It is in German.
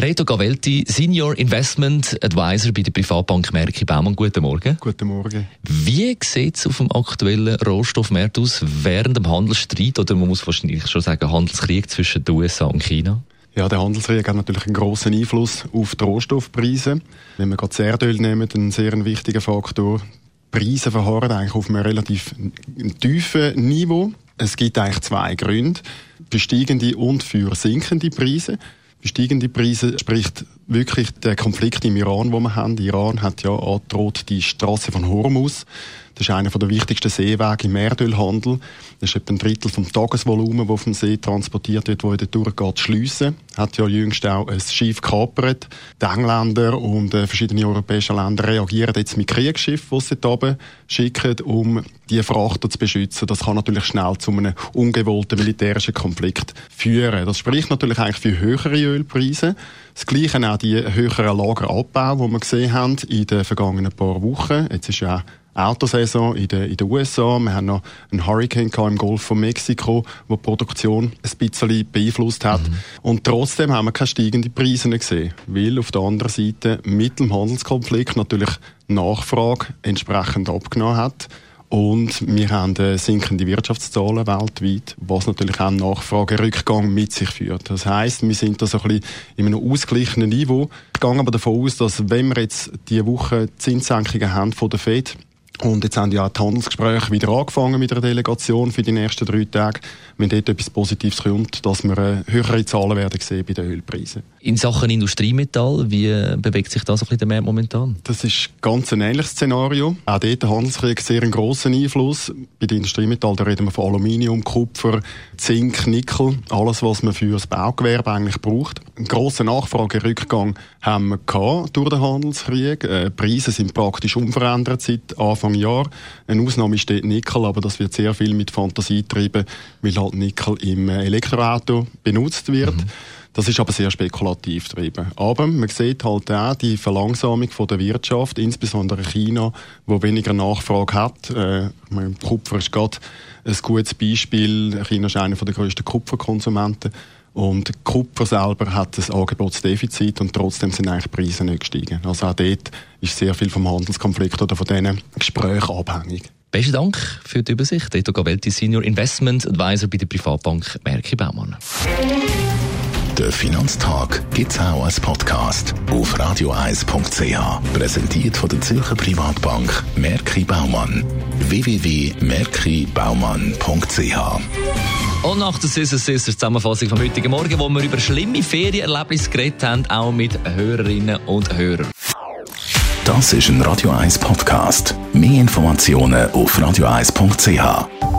Reto Gavelti, Senior Investment Advisor bei der Privatbank Merki Baumann. Guten Morgen. Guten Morgen. Wie sieht es auf dem aktuellen Rohstoffmarkt aus während dem Handelsstreit oder man muss wahrscheinlich schon sagen Handelskrieg zwischen den USA und China? Ja, der Handelskrieg hat natürlich einen grossen Einfluss auf die Rohstoffpreise. Wenn wir gerade das Erdöl nehmen, ein sehr wichtiger Faktor. Die Preise verharren eigentlich auf einem relativ tiefen Niveau. Es gibt eigentlich zwei Gründe. Für steigende und für sinkende Preise steigende Preise spricht wirklich der Konflikt im Iran, wo wir haben. Iran hat ja angedroht, die Straße von Hormuz das ist einer der wichtigsten Seewege im Erdölhandel. Das ist etwa ein Drittel vom Tagesvolumen, das vom See transportiert wird, wo in der durchgeht, schliessen. Hat ja jüngst auch ein Schiff gekapert. Die Engländer und äh, verschiedene europäische Länder reagieren jetzt mit Kriegsschiffen, die sie dort schicken, um die Frachter zu beschützen. Das kann natürlich schnell zu einem ungewollten militärischen Konflikt führen. Das spricht natürlich eigentlich für höhere Ölpreise. Das Gleiche auch die höheren Lagerabbau, die wir gesehen haben in den vergangenen paar Wochen. Jetzt ist ja Autosaison in den, in den USA. Wir haben noch einen Hurricane im Golf von Mexiko, wo die Produktion ein bisschen beeinflusst hat. Mhm. Und trotzdem haben wir keine steigenden Preise gesehen, weil auf der anderen Seite mit dem Handelskonflikt natürlich Nachfrage entsprechend abgenommen hat. Und wir haben sinkende Wirtschaftszahlen weltweit, was natürlich auch einen Nachfragerückgang mit sich führt. Das heißt, wir sind da so ein bisschen in einem ausgeglichenen Niveau. Ich gehe aber davon aus, dass wenn wir jetzt diese Woche Zinssenkungen haben von der Fed, und jetzt haben ja die Handelsgespräche wieder angefangen mit der Delegation für die nächsten drei Tage. Wenn dort etwas Positives kommt, dass wir äh, höhere Zahlen werden sehen bei den Ölpreisen. In Sachen Industriemetall, wie bewegt sich das ein bisschen mehr momentan? Das ist ganz ein ähnliches Szenario. Auch dort der Handelskrieg sehr einen grossen Einfluss. Bei den Industriemetallen da reden wir von Aluminium, Kupfer, Zink, Nickel, alles, was man für das Baugewerbe eigentlich braucht. Einen grossen Nachfragerückgang haben wir gehabt durch den Handelskrieg. Äh, die Preise sind praktisch unverändert seit Anfang Jahr. Eine Ausnahme steht Nickel, aber das wird sehr viel mit Fantasie getrieben, weil halt Nickel im Elektroauto benutzt wird. Mhm. Das ist aber sehr spekulativ getrieben. Aber man sieht halt auch die Verlangsamung von der Wirtschaft, insbesondere China, wo weniger Nachfrage hat. Äh, meine, Kupfer ist gerade ein gutes Beispiel. China ist einer der grössten Kupferkonsumenten. Und Kupfer selber hat ein Angebotsdefizit und trotzdem sind eigentlich die Preise nicht gestiegen. Also auch dort ist sehr viel vom Handelskonflikt oder von diesen Gesprächen abhängig. Besten Dank für die Übersicht. Eto Gavelti, Senior Investment Advisor bei der Privatbank Merki Baumann. Der Finanztag gibt es auch als Podcast auf radioeis.ch. Präsentiert von der Zürcher Privatbank Merki Baumann. www.merkibaumann.ch und nach der Scissor Sisters Zusammenfassung vom heutigen Morgen, wo wir über schlimme Ferienerlebnisse geredet haben, auch mit Hörerinnen und Hörern. Das ist ein Radio 1 Podcast. Mehr Informationen auf radioeis.ch.